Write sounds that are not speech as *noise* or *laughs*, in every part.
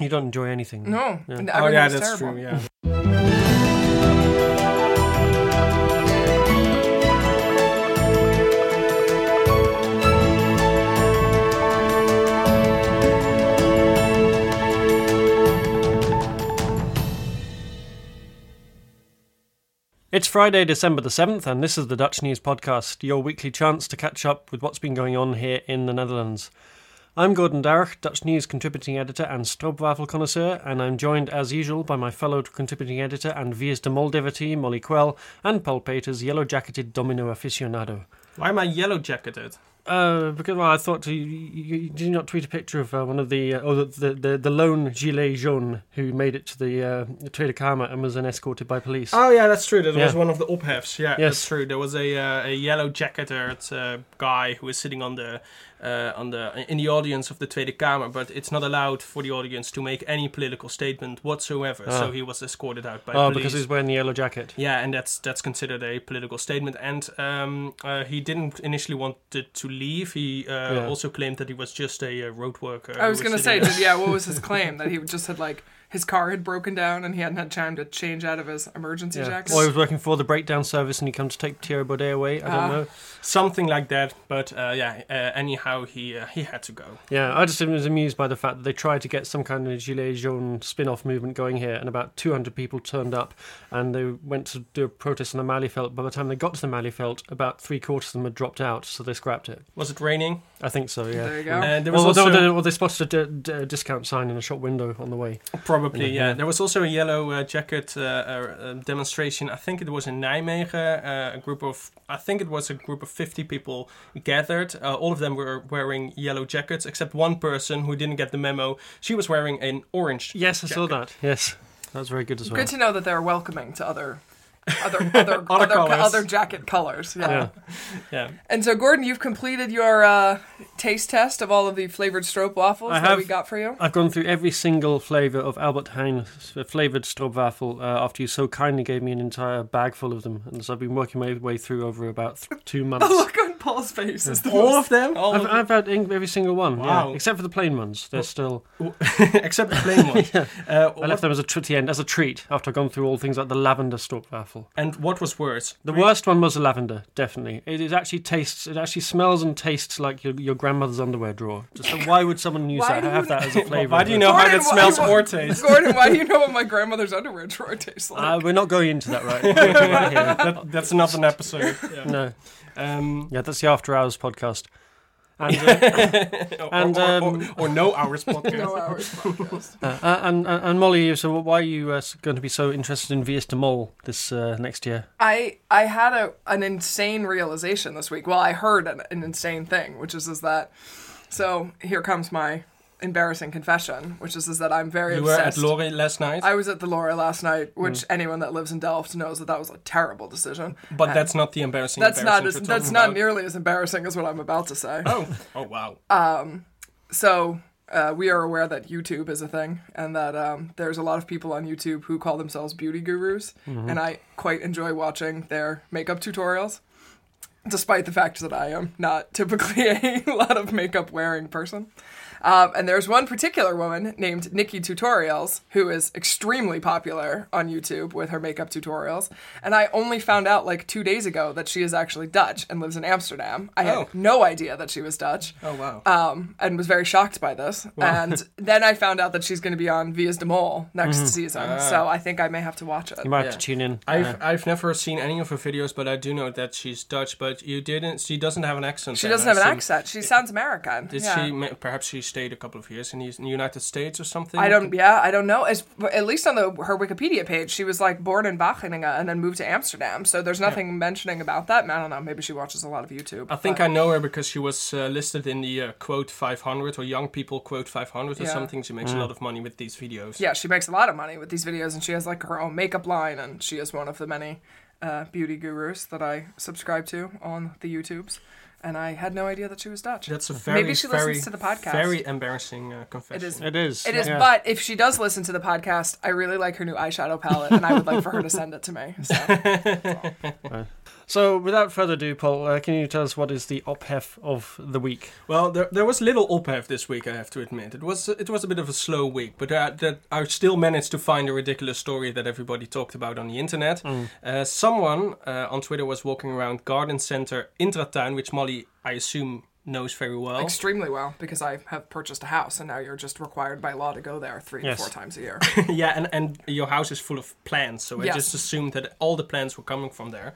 You don't enjoy anything. No, Yeah. Oh yeah, that's terrible. true. Yeah. It's Friday, December the 7th, and this is the Dutch News Podcast, your weekly chance to catch up with what's been going on here in the Netherlands. I'm Gordon Darragh, Dutch News contributing editor and stroopwafel connoisseur, and I'm joined as usual by my fellow contributing editor and Wie is de Mol devotee, Molly Quell, and Paul Peters, yellow jacketed domino aficionado. Why am I yellow jacketed? Uh, because well, I thought you, you, you did you not tweet a picture of uh, one of the uh, oh the, the the lone gilet jaune who made it to the uh, Tweede Kamer and was then escorted by police. Oh yeah, that's true. That was one of the ophefs. Yeah, Yes. that's true. There was a uh, a yellow jacketed uh, guy who was sitting on the uh, on the in the audience of the Tweede Kamer, but it's not allowed for the audience to make any political statement whatsoever. Ah. So he was escorted out by oh, police. because he's wearing the yellow jacket. Yeah, and that's that's considered a political statement. And um, uh, he didn't initially wanted to leave. He uh, Yeah. also claimed that he was just a uh, road worker. I was gonna say, did, yeah, what was his *laughs* claim that he just had like his car had broken down and he hadn't had time to change out of his emergency Yeah. jacket? Or he was working for the breakdown service and he come to take Thierry Baudet away. I don't Ah. know. something like that. But uh, yeah, uh, anyhow, he uh, he had to go. Yeah, I just was amused by the fact that they tried to get some kind of gilet jaune spin-off movement going here, and about 200 people turned up, and they went to do a protest on the Malieveld. By the time they got to the Malieveld, about three quarters of them had dropped out, so they scrapped it. Was it raining? I think so. Yeah. There you go. And there was well, also they, they, well, they spotted a d- d- discount sign in a shop window on the way. Probably, Yeah. yeah. There was also a yellow uh, jacket uh, uh, demonstration. I think it was in Nijmegen. Uh, a group of, I think it was a group of 50 people gathered. Uh, all of them were wearing yellow jackets, except one person who didn't get the memo. She was wearing an orange. Yes, I saw that. Yes, that was very good as well. Good to know that they're welcoming to other. Other other *laughs* Other colours. other jacket colors, yeah. yeah. Yeah. And so, Gordon, you've completed your uh, taste test of all of the flavored stroop waffles I that have. we got for you. I've gone through every single flavour of Albert Heijn flavoured stroopwafel uh, after you so kindly gave me an entire bag full of them, and so I've been working my way through over about th- two *laughs* months. The look on Paul's face is the All most. of them? All I've, of I've had in- every single one, Wow. yeah, except for the plain ones. They're still. *laughs* Except the plain ones. *laughs* uh, I what- left them as a tr- end as a treat after I've gone through all things like the lavender stroopwafel. and what was worse? The worst one was the lavender, definitely. It, it actually tastes, it actually smells and tastes like your, your grandmother's underwear drawer. So why would someone use Why that? do Have that as a flavour? *laughs* Why do you know how Gordon, that smells or tastes? Gordon, why do you know what my grandmother's underwear drawer tastes like? Uh, we're not going into that right, right here. That, that's not an episode. Yeah. No. Um, Yeah, that's the After Hours podcast. And *laughs* uh, *laughs* or, And, or, or, um, or no hours *laughs* podcast. no hours podcast. uh, uh, and, and and Molly, so why are you uh, going to be so interested in Wie is de Mol this uh, next year? I I had a an insane realization this week. Well, I heard an, an insane thing, which is is that. So here comes my embarrassing confession, which is is that I'm very You were at obsessed. Lorry last night, I was at the Laura last night, which anyone that lives in Delft knows that that was a terrible decision. but that's not the embarrassing. That's not as, that's not about. nearly as embarrassing as what I'm about to say. Oh, oh wow. *laughs* Um, So uh, we are aware that YouTube is a thing, and that um, there's a lot of people on YouTube who call themselves beauty gurus, and I quite enjoy watching their makeup tutorials. Despite the fact that I am not typically *laughs* a lot of makeup wearing person. Um, and there's one particular woman named NikkieTutorials who is extremely popular on YouTube with her makeup tutorials. And I only found out like two days ago that she is actually Dutch and lives in Amsterdam. I had Oh. no idea that she was Dutch Oh wow. um, and was very shocked by this. And then I found out that she's going to be on Wie is de Mol next season. So I think I may have to watch it. You might have to tune in. I've Uh, I've never seen any of her videos, but I do know that she's Dutch. But you didn't. She doesn't have an accent. She then, doesn't I have an accent. She sounds American. Did yeah. she? Perhaps she stayed a couple of years in the United States or something. I don't. Yeah, I don't know. As at least on the her Wikipedia page, she was like born in Wageningen and then moved to Amsterdam. So there's nothing mentioning about that. I don't know. Maybe she watches a lot of YouTube. I think but- I know her because she was uh, listed in the uh, quote 500 or young people quote 500 or Yeah. something. She makes a lot of money with these videos. Yeah, she makes a lot of money with these videos, and she has like her own makeup line, and she is one of the many uh, beauty gurus that I subscribe to on the YouTubes. And I had no idea that she was Dutch. That's a very Maybe she very listens to the podcast. very embarrassing uh, confession. It is. it is. It is, yeah. but if she does listen to the podcast, I really like her new eyeshadow palette, and I would like for her to send it to me. So. *laughs* *laughs* So, without further ado, Paul, uh, can you tell us what is the ophef of the week? Well, there, there was little ophef this week, I have to admit. It was it was a bit of a slow week, but uh, that I still managed to find a ridiculous story that everybody talked about on the internet. Uh, someone uh, on Twitter was walking around Garden Center Intratuin, which Molly, I assume, knows very well. Extremely well, because I have purchased a house and now you're just required by law to go there three Yes. to four times a year. *laughs* yeah, and, and your house is full of plants, so I just assumed that all the plants were coming from there.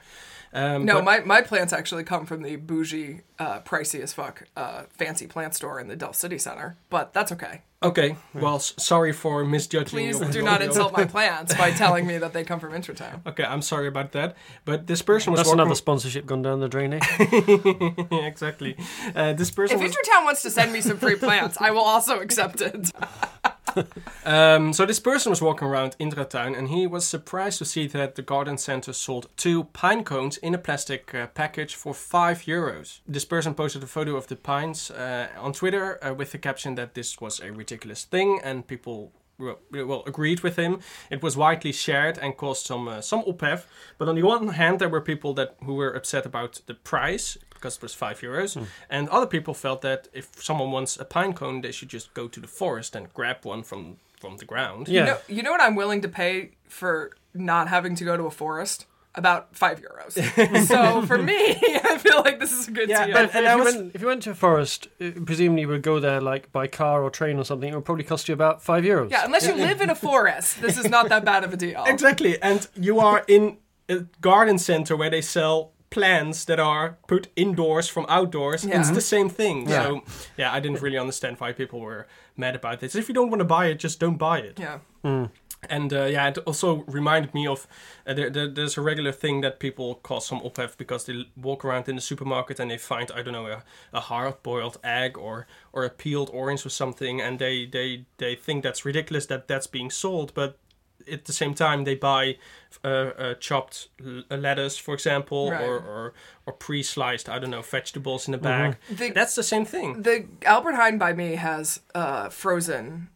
Um, No, but- my, my plants actually come from the bougie, uh, pricey as fuck, uh, fancy plant store in the Delft City Center, but that's okay. Okay, well, s- sorry for misjudging. Please your- do your- not insult my *laughs* plants by telling me that they come from Intratuin. Okay, I'm sorry about that. But this person was That's walking. another sponsorship gone down the drain, eh? *laughs* exactly. Uh, this person If was. Intratuin wants to send me some free plants, I will also accept it. *laughs* Um, so this person was walking around Intratuin and he was surprised to see that the garden center sold two pine cones in a plastic uh, package for five euros. This person posted a photo of the pines uh, on Twitter uh, with the caption that this was a ridiculous thing, and people. Well, agreed with him. It was widely shared and caused some uh, some ophef. But on the one hand, there were people that who were upset about the price because it was five euros, and other people felt that if someone wants a pine cone, they should just go to the forest and grab one from from the ground. Yeah. You know, you know what I'm willing to pay for not having to go to a forest? About five euros. *laughs* so for me, *laughs* I feel like this is a good Yeah, deal. but- If, and if you was- went, if you went to a forest, uh, presumably you would go there like by car or train or something. It would probably cost you about five euros. yeah, unless you live in a forest, this is not that bad of a deal. *laughs* Exactly, and you are in a garden center where they sell plants that are put indoors from outdoors. Yeah. It's the same thing. Yeah. So yeah, I didn't really understand why people were mad about this. If you don't want to buy it, just don't buy it. Yeah. And uh, yeah, it also reminded me of uh, there, there, there's a regular thing that people cause some ophef because they walk around in the supermarket and they find I don't know a, a hard boiled egg or or a peeled orange or something, and they they they think that's ridiculous that that's being sold, but at the same time they buy uh, uh, chopped l- lettuce, for example, Right. or, or or pre-sliced I don't know vegetables in a bag. The- That's the same thing. The Albert Heijn by me has uh, frozen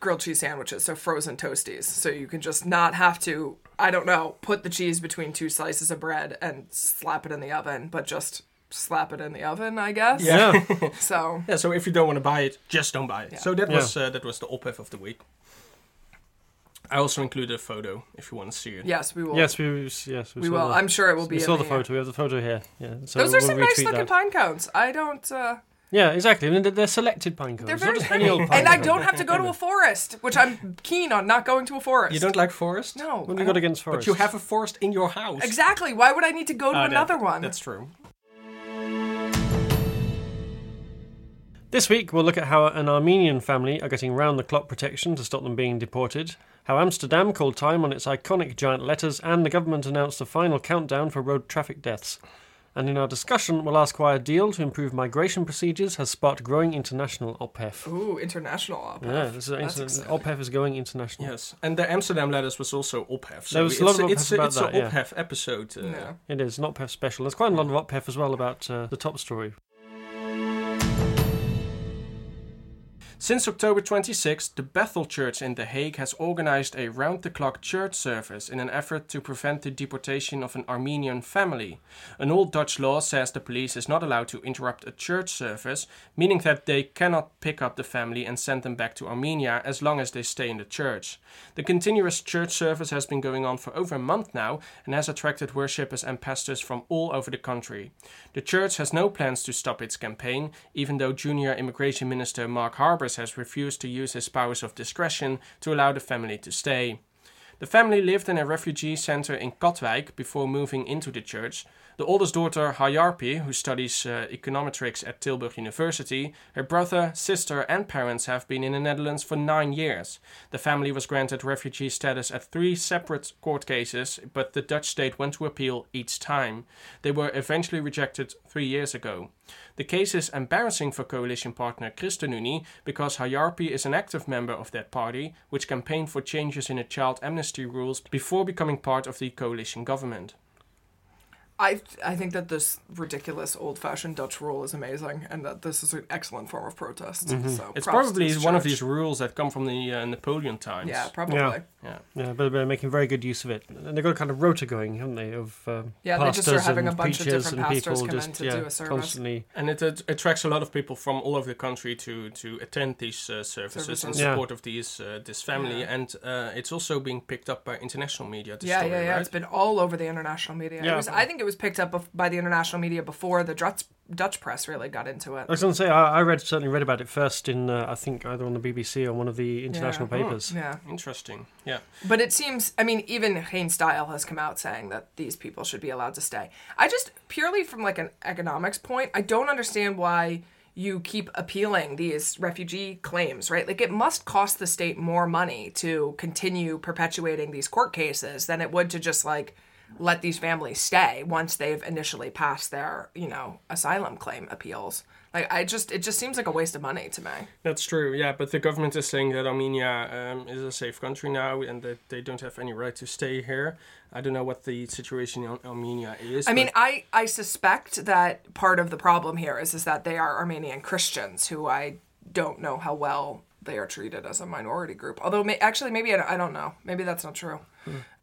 grilled cheese sandwiches, so frozen toasties. So you can just not have to, I don't know, put the cheese between two slices of bread and slap it in the oven, but just slap it in the oven, I guess. Yeah. *laughs* So Yeah, so if you don't want to buy it, just don't buy it. Yeah. So that Yeah. was uh, that was the ophef of the week. I also included a photo if you want to see it. yes, we will. yes, we yes we, we will. The, I'm sure it will be. we in saw the photo. We have the photo here. Yeah. So Those are we'll some nice looking that. pine cones. I don't. Uh, Yeah, exactly. I mean, they're, they're selected pine cones. they're not very just pretty, any old *laughs* pine and I don't have to go to a forest, which I'm keen on not going to a forest. You don't like forest? No. What have I you got don't- against But you have a forest in your house. Exactly. Why would I need to go to Ah, that- another one? That's true. This week, we'll look at how an Armenian family are getting round the clock protection to stop them being deported, how Amsterdam called time on its iconic giant letters, and the government announced the final countdown for road traffic deaths. And in our discussion, we'll ask why a deal to improve migration procedures has sparked growing international ophef. Ooh, international op. Yeah, this is That's inter- exciting. ophef is going international. Yes, and the Amsterdam letters was also ophef. So There was a it's lot of it's, about it's that, an yeah. episode. Uh, Yeah. It is, an ophef special. There's quite a lot of ophef as well about uh, the top story. Since October 26, the Bethel Church in The Hague has organized a round the clock church service in an effort to prevent the deportation of an Armenian family. An old Dutch law says the police is not allowed to interrupt a church service, meaning that they cannot pick up the family and send them back to Armenia as long as they stay in the church. The continuous church service has been going on for over a month now and has attracted worshippers and pastors from all over the country. The church has no plans to stop its campaign, even though Junior Immigration Minister Mark Harbers has refused to use his powers of discretion to allow the family to stay. The family lived in a refugee center in Katwijk before moving into the church. The oldest daughter, Hayarpi, who studies uh, econometrics at Tilburg University, her brother, sister, and parents have been in the Netherlands for nine years. The family was granted refugee status at three separate court cases, but the Dutch state went to appeal each time. They were eventually rejected three years ago. The case is embarrassing for coalition partner ChristenUnie because Hayarpi is an active member of that party, which campaigned for changes in the child amnesty rules before becoming part of the coalition government. I I think that this ridiculous old-fashioned Dutch rule is amazing, and that this is an excellent form of protest. Mm-hmm. It's probably this one of these rules that come from the uh, Napoleon times. Yeah, probably. Yeah. Yeah, Yeah. Yeah, but they're making very good use of it. And they've got a kind of rota going, haven't they, of um, Yeah, they just are pastors having and a bunch of preachers different and pastors people come just in to yeah, do a service. constantly. And it, it attracts a lot of people from all over the country to, to attend these uh, services in Services. Yeah. support of these uh, this family, Yeah. and uh, it's also being picked up by international media. Yeah, story, yeah, yeah. right? It's been all over the international media. Yeah. It was, I think it was picked up by the international media before the Dutch Dutch press really got into it. I was going to say, I, I read certainly read about it first in, uh, I think, either on the BBC or one of the international Yeah. papers. Yeah, Interesting. Yeah. but it seems. I mean, even Hein Style has come out saying that these people should be allowed to stay. I just purely from like an economics point, I don't understand why you keep appealing these refugee claims, right? Like it must cost the state more money to continue perpetuating these court cases than it would to just like let these families stay once they've initially passed their, you know, asylum claim appeals. Like I just it just seems like a waste of money to me. That's true, yeah, but the government is saying that Armenia um, is a safe country now and that they don't have any right to stay here. I don't know what the situation in Armenia is. I mean, I, I suspect that part of the problem here is is that they are Armenian Christians who I don't know how well they are treated as a minority group. Although, may, actually, maybe I I don't know. Maybe that's not true.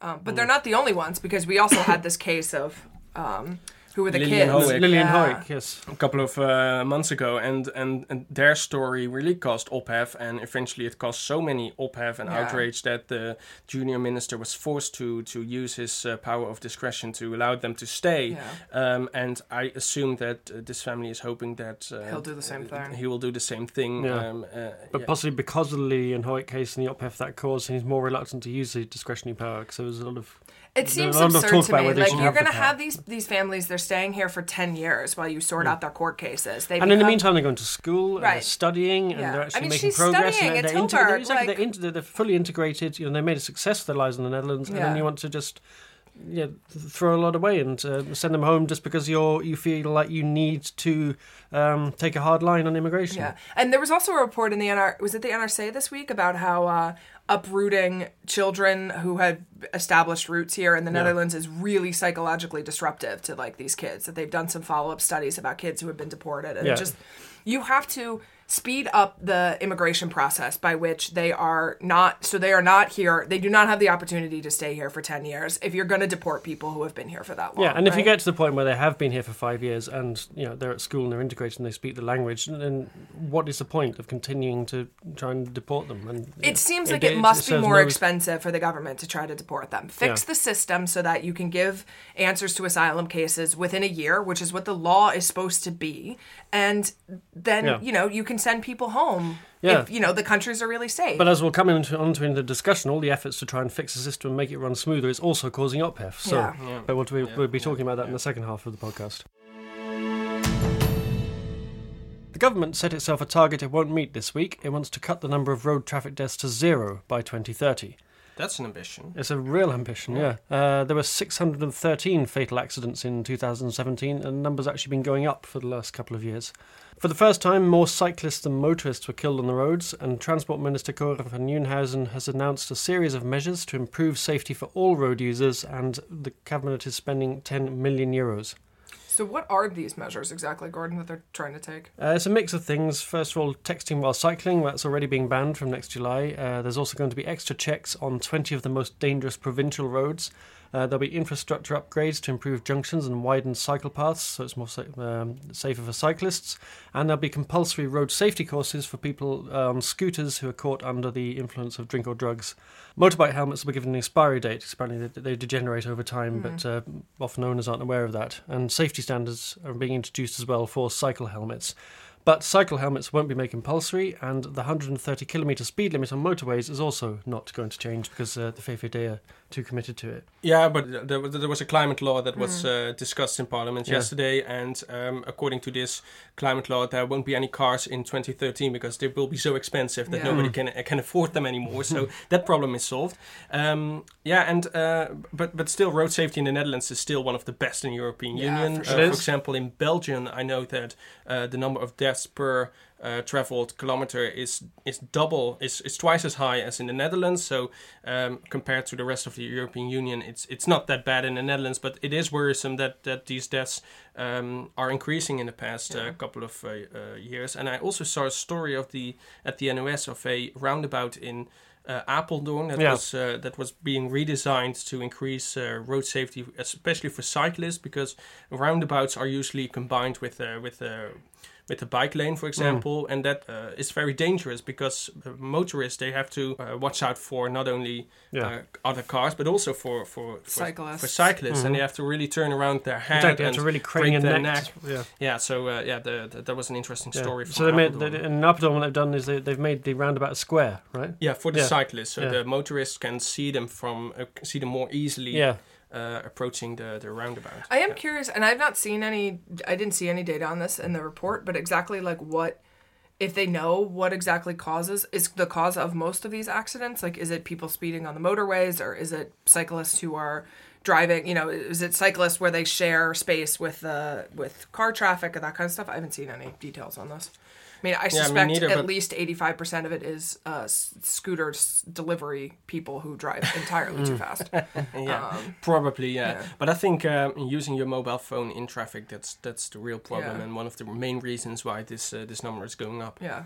Um, but they're not the only ones because we also had this case of um, who were the Lillian kids? Hoek. Lillian Yeah. Hoek, yes. a couple of uh, months ago, and, and, and their story really caused ophef, and eventually it caused so many ophef and Yeah. outrage that the junior minister was forced to to use his uh, power of discretion to allow them to stay. Yeah. Um, and I assume that uh, this family is hoping that uh, He'll do the same thing. He will do the same thing. Yeah. Um, uh, But yeah. possibly because of the Lillian Hoyt case and the ophef that caused, he's more reluctant to use the discretionary power because there was a lot of. It seems a lot of absurd to me. Like you're going to have these these families. They're staying here for ten years while you sort out their court cases. They And in the meantime, they're going to school, and they're Right. studying, and Yeah. they're I actually mean, making progress. and at they're, they're, exactly, like- they're, they're fully integrated. You know, they made a success of their lives in the Netherlands, and then you want to just yeah, throw a lot away and uh, send them home just because you're you feel like you need to um, take a hard line on immigration. Yeah, and there was also a report in the NR was it the NRC this week about how uh, uprooting children who had established roots here in the Netherlands is really psychologically disruptive to like these kids. That they've done some follow up studies about kids who have been deported, and Yeah. just you have to speed up the immigration process by which they are not so they are not here they do not have the opportunity to stay here for 10 years if you're going to deport people who have been here for that long Yeah, and if you get to the point where they have been here for five years and you know they're at school and they're integrated and they speak the language, then what is the point of continuing to try and deport them? And you know, It seems like it, must be more no- expensive for the government to try to deport them. Fix Yeah. the system so that you can give answers to asylum cases within a year, which is what the law is supposed to be, and then Yeah. you know you can send people home Yeah. if you know the countries are really safe. But as we'll come into onto in the discussion, all the efforts to try and fix the system and make it run smoother is also causing ophef. So, Yeah. Yeah. but we'll, be, Yeah, we'll be talking about that in the second half of the podcast. The government set itself a target it won't meet this week. It wants to cut the number of road traffic deaths to zero by 2030. That's an ambition. It's a real ambition, yeah. Uh, there were 613 fatal accidents in 2017, and the number's actually been going up for the last couple of years. For the first time, more cyclists than motorists were killed on the roads, and Transport Minister Cora van Nieuwenhuizen has announced a series of measures to improve safety for all road users, and the cabinet is spending 10 million euros. So what are these measures exactly, Gordon, that they're trying to take? Uh, it's a mix of things. First of all, texting while cycling, that's already being banned from next July. Uh, there's also going to be extra checks on 20 of the most dangerous provincial roads. Uh, there'll be infrastructure upgrades to improve junctions and widen cycle paths so it's more sa- um, safer for cyclists. And there'll be compulsory road safety courses for people on scooters who are caught under the influence of drink or drugs. Motorbike helmets will be given an expiry date. Apparently, they, they degenerate over time, but uh, often owners aren't aware of that. And safety standards are being introduced as well for cycle helmets. But cycle helmets won't be made compulsory, and the 130 kilometre speed limit on motorways is also not going to change because uh, the VVD are too committed to it. Yeah, but there was, there was a climate law that was uh, discussed in Parliament Yeah. yesterday, and um, according to this climate law, there won't be any cars in 2013 because they will be so expensive that Yeah. nobody can uh, can afford them anymore. so *laughs* that problem is solved. Um, yeah, and uh, but but still, road safety in the Netherlands is still one of the best in the European Yeah, Union. for Uh, sure. It for example, in Belgium, I know that uh, the number of deaths deaths per uh, traveled kilometer is is double is is twice as high as in the Netherlands. So um, compared to the rest of the European Union, it's it's not that bad in the Netherlands, but it is worrisome that that these deaths um, are increasing in the past uh, couple of uh, uh, years. And I also saw a story of the at the NOS of a roundabout in. Uh, Apeldoorn that Yeah. was uh, that was being redesigned to increase uh, road safety, especially for cyclists, because roundabouts are usually combined with uh, with uh, with the bike lane, for example, and that uh, is very dangerous because uh, motorists they have to uh, watch out for not only Yeah. uh, other cars but also for for for Cyclists. for cyclists, and they have to really turn around their head Exactly, and to really crane break their neck. neck. Yeah. Yeah, so uh, yeah, the, the, that was an interesting Yeah. story. So they made Apeldoorn. they, in Apeldoorn what they've done is they, they've made the roundabout a square, right? yeah, for the Yeah. cyclists, so Yeah. the motorists can see them from uh, see them more easily Yeah. Uh, approaching the the roundabout. I am Yeah. curious, and I've not seen any. I didn't see any data on this in the report, but exactly like what, if they know what exactly causes is the cause of most of these accidents. Like, is it people speeding on the motorways, or is it cyclists who are driving? You know, is it cyclists where they share space with the with car traffic and that kind of stuff? I haven't seen any details on this. I mean, I me suspect neither, at but- least eighty-five percent of it is uh, scooter delivery people who drive *laughs* entirely too fast. *laughs* yeah, Um, probably yeah. yeah. But I think um, using your mobile phone in traffic that's that's the real problem Yeah. and one of the main reasons why this uh, this number is going up. Yeah.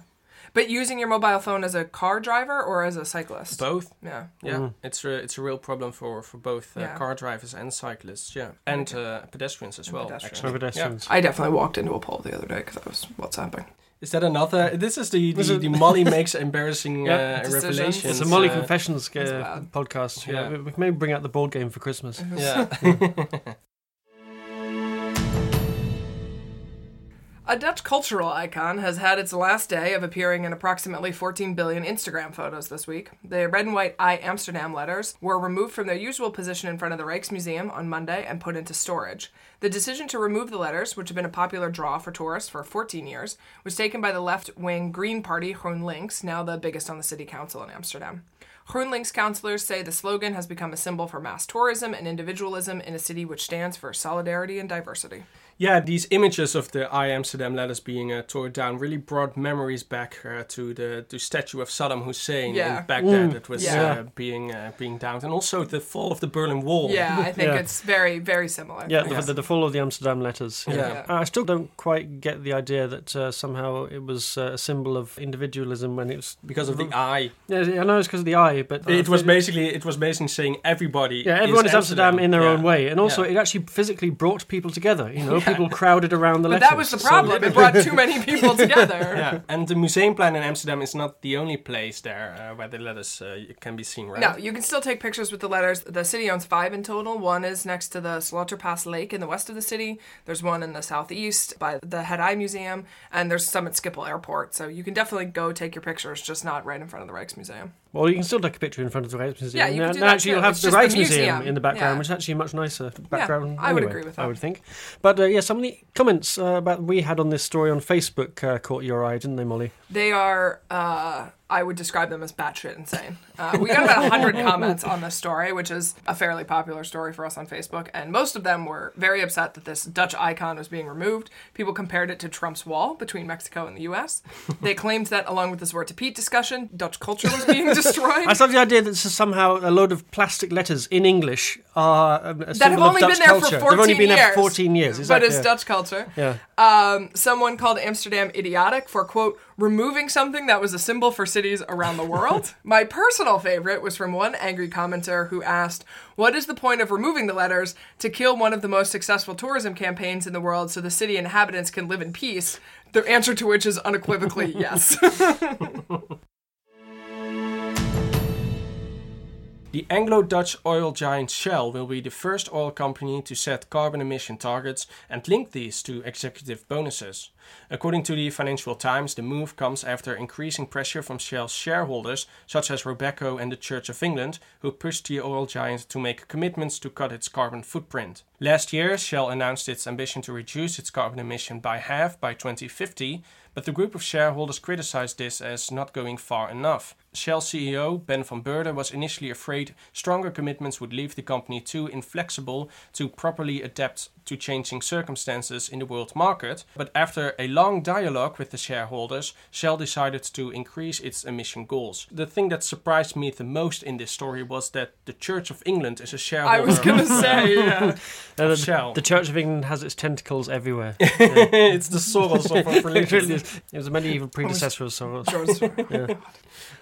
But using your mobile phone as a car driver or as a cyclist? Both, Yeah. yeah, it's a it's a real problem for for both uh, Yeah. car drivers and cyclists, yeah, and uh, pedestrians as And well. pedestrians. For Actually, pedestrians. I definitely walked into a pole the other day because I was WhatsApping. Is that another? This is the the, the *laughs* Molly makes embarrassing Yeah. uh, Decisions. revelations. It's a Molly uh, Confessions uh, podcast. Yeah. Yeah. We, we can maybe bring out the board game for Christmas. Yeah. *laughs* *laughs* A Dutch cultural icon has had its last day of appearing in approximately 14 billion Instagram photos this week. The red and white I Amsterdam letters were removed from their usual position in front of the Rijksmuseum on Monday and put into storage. The decision to remove the letters, which have been a popular draw for tourists for 14 years, was taken by the left wing Green Party GroenLinks, now the biggest on the city council in Amsterdam. GroenLinks councillors say the slogan has become a symbol for mass tourism and individualism in a city which stands for solidarity and diversity. Yeah, these images of the I Amsterdam letters being uh, torn down really brought memories back uh, to the the statue of Saddam Hussein Yeah. in Baghdad Mm. that was Yeah. uh, being uh, being downed, and also the fall of the Berlin Wall. Yeah, I think Yeah. it's very, very similar. Yeah, the, the, the fall of the Amsterdam letters. Yeah. Yeah. I still don't quite get the idea that uh, somehow it was uh, a symbol of individualism when it was. because of the eye. Yeah, I know it's because of the eye, but It was basically it was basically saying everybody. Yeah, everyone is Amsterdam, in their Yeah. own way, and also Yeah. it actually physically brought people together. You know, *laughs* people crowded around the But letters. that was the so- problem. it brought too many people *laughs* together. Yeah, and the Museumplein in Amsterdam is not the only place there uh, where the letters uh, can be seen, right? No, you can still take pictures with the letters. The city owns five in total. One is next to the Sloterplas Lake in the west of the city. There's one in the southeast by the Het Eye Museum, and there's some at Schiphol Airport. So you can definitely go take your pictures, just not right in front of the Rijksmuseum. Well, you can still take a picture in front of the Rijksmuseum. Yeah, you now, can do now that actually too. you'll have It's the just the museum. in the background, Yeah. which is actually a much nicer background. Yeah, I would agree with that. I would think. But uh, yeah, some of the comments uh, about we had on this story on Facebook uh, caught your eye, didn't they, Molly? They are, uh, I would describe them as batshit insane. Uh, we got about 100 *laughs* comments on this story, which is a fairly popular story for us on Facebook, and most of them were very upset that this Dutch icon was being removed. People compared it to Trump's wall between Mexico and the US. They claimed that, along with the Zwarte Piet discussion, Dutch culture was being *laughs* destroyed. I love the idea that this is somehow a load of plastic letters in English are a, a that have only been there culture. for 14 They've only been years. there for 14 years. But it's Dutch culture. yeah. Um, someone called Amsterdam idiotic for, quote, removing something that was a symbol for cities around the world. *laughs* My personal favorite was from one angry commenter who asked, What is the point of removing the letters? To kill one of the most successful tourism campaigns in the world so the city inhabitants can live in peace? The answer to which is unequivocally yes. *laughs* *laughs* The Anglo-Dutch oil giant Shell will be the first oil company to set carbon emission targets and link these to executive bonuses. According to the Financial Times, the move comes after increasing pressure from Shell's shareholders, such as Robeco and the Church of England, who pushed the oil giant to make commitments to cut its carbon footprint. Last year, Shell announced its ambition to reduce its carbon emission by half by 2050, but the group of shareholders criticized this as not going far enough. Shell CEO Ben van Beurden was initially afraid stronger commitments would leave the company too inflexible to properly adapt to changing circumstances in the world market. But after a long dialogue with the shareholders, Shell decided to increase its emission goals. The thing that surprised me the most in this story was that the Church of England is a shareholder. I was gonna *laughs* say, yeah. *laughs* Uh, the, Shell. the Church of England has its tentacles everywhere. *laughs* it's the Soros of it religion. really is. It was a medieval predecessor of Soros. George,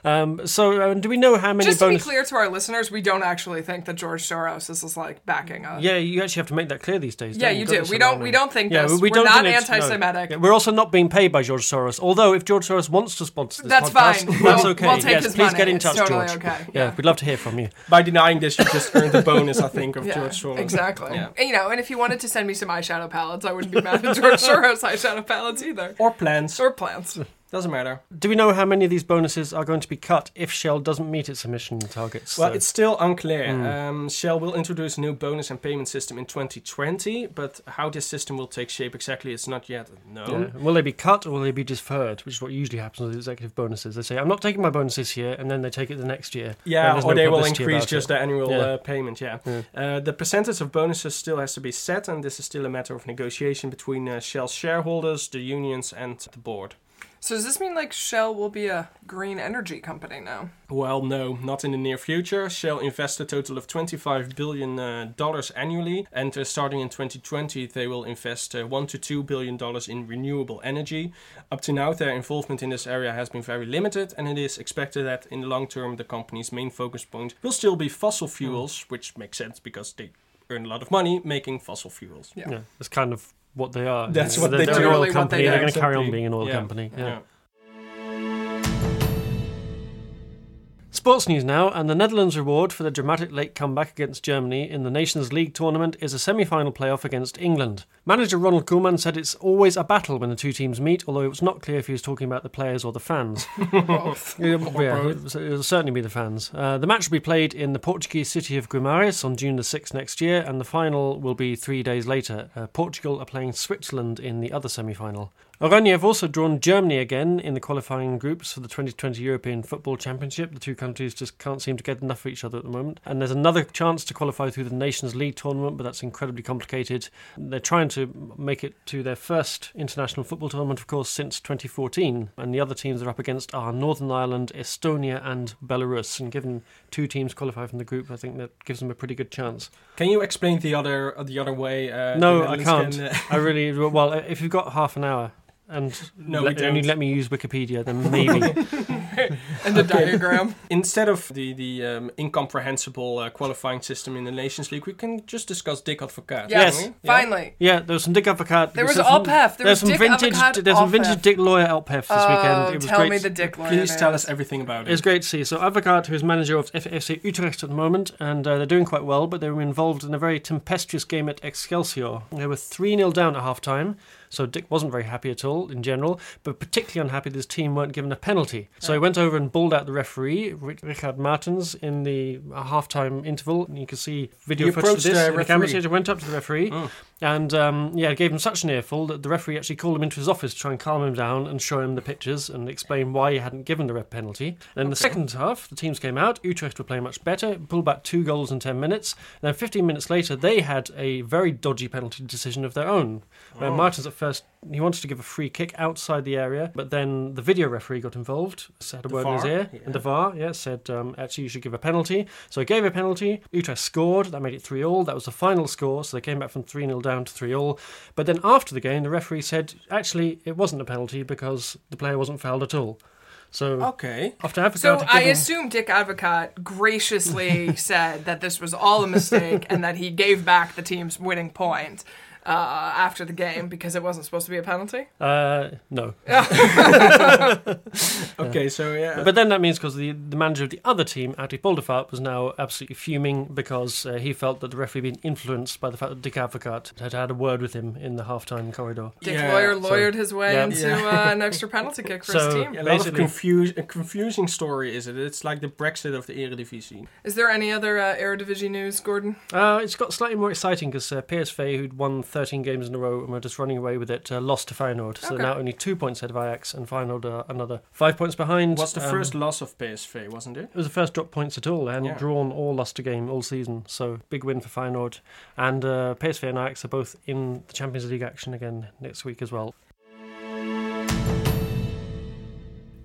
Um, so, uh, do we know how many just to be clear to our listeners, we don't actually think that George Soros is like backing us. Yeah, you actually have to make that clear these days. Yeah, you do. We don't. We don't think Yeah, this. we We're don't not think it's- no. anti-Semitic. Yeah, we're also not being paid by George Soros. Although, if George Soros wants to sponsor this That's podcast, fine. that's We'll- okay. we'll take yes, his please money. get in touch, totally George. okay. Yeah, Yeah. we'd love to hear from you. By denying this, you just earned the bonus, I think, of Yeah, George Soros. exactly. Yeah. And, you know, and if you wanted to send me some eyeshadow palettes, I wouldn't be mad at George *laughs* Soros eyeshadow palettes either. Or plants. Or plants. Doesn't matter. Do we know how many of these bonuses are going to be cut if Shell doesn't meet its emission targets? Well, So- it's still unclear. Mm. Um, Shell will introduce a new bonus and payment system in 2020, but how this system will take shape exactly is not yet known. Yeah. Will they be cut or will they be deferred? Which is what usually happens with executive bonuses. They say, "I'm not taking my bonus this year," and then they take it the next year. Yeah, or no they will increase just it. the annual Yeah. uh, payment. Yeah. Yeah. Uh, the percentage of bonuses still has to be set, and this is still a matter of negotiation between uh, Shell's shareholders, the unions, and the board. So does this mean like Shell will be a green energy company now? Well, no, not in the near future. Shell invests a total of 25 billion uh, dollars annually, and uh, starting in 2020, they will invest uh, one to two billion dollars in renewable energy. Up to now, their involvement in this area has been very limited, and it is expected that in the long term, the company's main focus point will still be fossil fuels, which makes sense because they earn a lot of money making fossil fuels. Yeah. Yeah, that's kind of what they are. That's Yeah, what they're, they they're do. an oil Literally what company. they They're going to carry on being an oil Yeah. company. Yeah. Sports news now, and the Netherlands' reward for the dramatic late comeback against Germany in the Nations League tournament is a semi final playoff against England. Manager Ronald Koeman said it's always a battle when the two teams meet, although it was not clear if he was talking about the players or the fans. Both. *laughs* Yeah, yeah, it was- it'll certainly be the fans. Uh, the match will be played in the Portuguese city of Guimarães on June the 6th next year, and the final will be three days later. Uh, Portugal are playing Switzerland in the other semi final. Oranje have also drawn Germany again in the qualifying groups for the 2020 European Football Championship. The two countries just can't seem to get enough of each other at the moment. And there's another chance to qualify through the Nations League tournament, but that's incredibly complicated. They're trying to make it to their first international football tournament, of course, since 2014. And the other teams they're up against are Northern Ireland, Estonia, and Belarus. And given two teams qualify from the group, I think that gives them a pretty good chance. Can you explain the other the other way? Uh, No, I can't. can, uh, I really well. If you've got half an hour. And, No, let, we don't. let me use Wikipedia, then maybe. *laughs* And the diagram. Instead of the the um, incomprehensible uh, qualifying system in the Nations League, we can just discuss Dick Advocaat. Yes, can't? Yeah. finally. Yeah, there was some Dick Advocaat. There was some- ophef. There there's was some Dick vintage. Advocaat There's some vintage Dick Lawyer ophef this weekend. Oh, It was tell great. me the dick lawyer. Please tell us everything about It was it. great to see. So Advocaat, who's manager of FC Utrecht at the moment, and uh, they're doing quite well, but they were involved in a very tempestuous game at Excelsior. They were 3 0 down at half time, so Dick wasn't very happy at all in general, but particularly unhappy that his team weren't given a penalty. So he went over and bawled out the referee, Richard Martens, in the uh, half time interval. And you can see video He footage of this. the in the camera referee. went up to the referee. Mm. And um, yeah, it gave him such an earful that the referee actually called him into his office to try and calm him down and show him the pictures and explain why he hadn't given the red penalty. Then the second half, the teams came out. Utrecht were playing much better, pulled back two goals in 10 minutes. Then 15 minutes later, they had a very dodgy penalty decision of their own. Where Oh. Martens at first, he wanted to give a free kick outside the area, but then the video referee got involved, said a The word in his ear, yeah. and the VAR, yeah, said um, actually you should give a penalty. So he gave a penalty. Utrecht scored. That made it 3 all. That was the final score. So they came back from 3 0 down to 3 all. But then after the game, the referee said actually it wasn't a penalty because the player wasn't fouled at all. So Okay. after Advocaat So I given- assume Dick Advocaat graciously *laughs* said that this was all a mistake and that he gave back the team's winning point uh, after the game because it wasn't supposed to be a penalty. Uh, no. *laughs* *laughs* Okay, so yeah. But then that means because the, the manager of the other team, Adrie Poldervaart, was now absolutely fuming because uh, he felt that the referee had been influenced by the fact that Dick Advocaat had had a word with him in the halftime corridor. Dick Yeah, Lawyer so- lawyered his way yeah. into uh, an extra penalty kick for So- his team. a lot of basically- confuse, a confusing story, is it? It's like the Brexit of the Eredivisie. Is there any other uh, Eredivisie news, Gordon? Uh, it's got slightly more exciting because uh, PSV, who'd won 13 games in a row and were just running away with it. Uh, lost to Feyenoord, so Okay. now only two points ahead of Ajax, and Feyenoord are another five points behind. Was the Um, first loss of PSV, wasn't it? It was the first drop points at all. They hadn't Yeah. drawn or lost a game all season, so big win for Feyenoord. And uh, PSV and Ajax are both in the Champions League action again next week as well.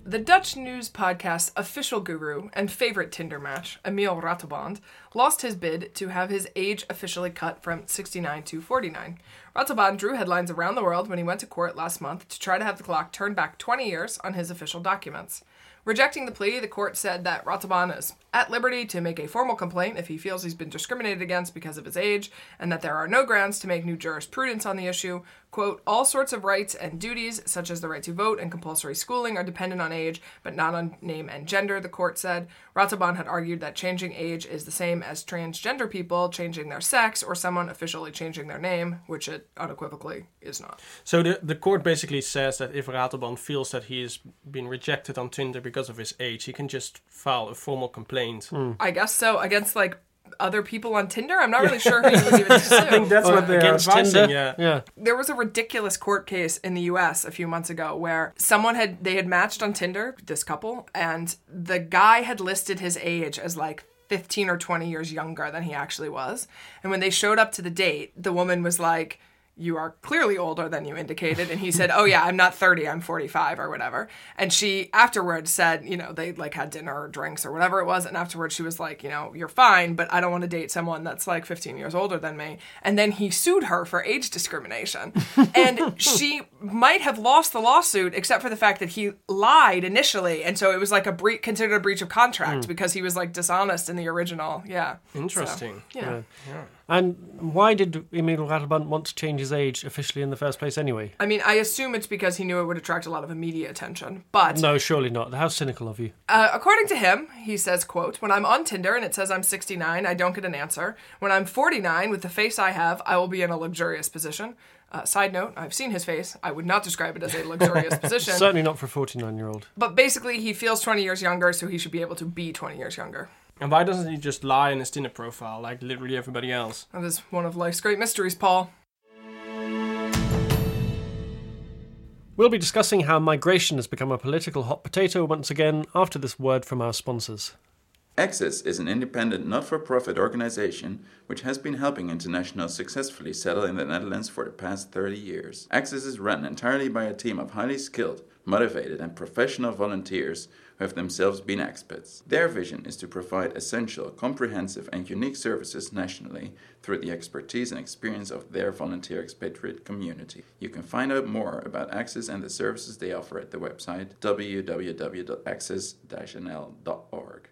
The Dutch news podcast's official guru and favorite Tinder match, Emile Ratelband, lost his bid to have his age officially cut from 69 to 49. Ratelband drew headlines around the world when he went to court last month to try to have the clock turned back 20 years on his official documents. Rejecting the plea, the court said that Ratelband is at liberty to make a formal complaint if he feels he's been discriminated against because of his age, and that there are no grounds to make new jurisprudence on the issue. Quote, all sorts of rights and duties, such as the right to vote and compulsory schooling, are dependent on age, but not on name and gender, the court said. Ratelband had argued that changing age is the same as transgender people changing their sex or someone officially changing their name, which it unequivocally is not. So the, the court basically says that if Ratelband feels that he has been rejected on Tinder because of his age, he can just file a formal complaint. I guess so, against like other people on Tinder. I'm not really sure who *laughs* you would even I think sue. that's what they're Against advising, Tinder, yeah. yeah. There was a ridiculous court case in the US a few months ago where someone had they had matched on Tinder, this couple, and the guy had listed his age as like 15 or 20 years younger than he actually was. And when they showed up to the date, the woman was like you are clearly older than you indicated. And he said oh yeah i'm not 30 i'm 45 or whatever. And she afterwards said you know they like had dinner or drinks or whatever it was. And afterwards she was like you know you're fine but i don't want to date someone that's like 15 years older than me. And then he sued her for age discrimination. *laughs* And she might have lost the lawsuit except for the fact that he lied initially. And so it was like a bre- considered a breach of contract hmm. because he was like dishonest in the original. Yeah. So, Yeah. yeah And why did Emile Ratelband want to change his age officially in the first place anyway? I mean, I assume it's because he knew it would attract a lot of immediate attention. But No, surely not. How cynical of you. uh, according to him, he says, "quote When I'm on Tinder and it says I'm 69, I don't get an answer. When I'm 49, with the face I have, I will be in a luxurious position." Uh, side note: I've seen his face. I would not describe it as a luxurious *laughs* position. Certainly not for a 49 year old. But basically, he feels 20 years younger, so he should be able to be 20 years younger. And why doesn't he just lie in his Tinder profile like literally everybody else? That is one of life's great mysteries, Paul. We'll be discussing how migration has become a political hot potato once again after this word from our sponsors. Access is an independent, not for profit organization which has been helping internationals successfully settle in the Netherlands for the past 30 years. Access is run entirely by a team of highly skilled, motivated, and professional volunteers who have themselves been expats. Their vision is to provide essential, comprehensive, and unique services nationally through the expertise and experience of their volunteer expatriate community. You can find out more about Access and the services they offer at the website www.access-nl.org.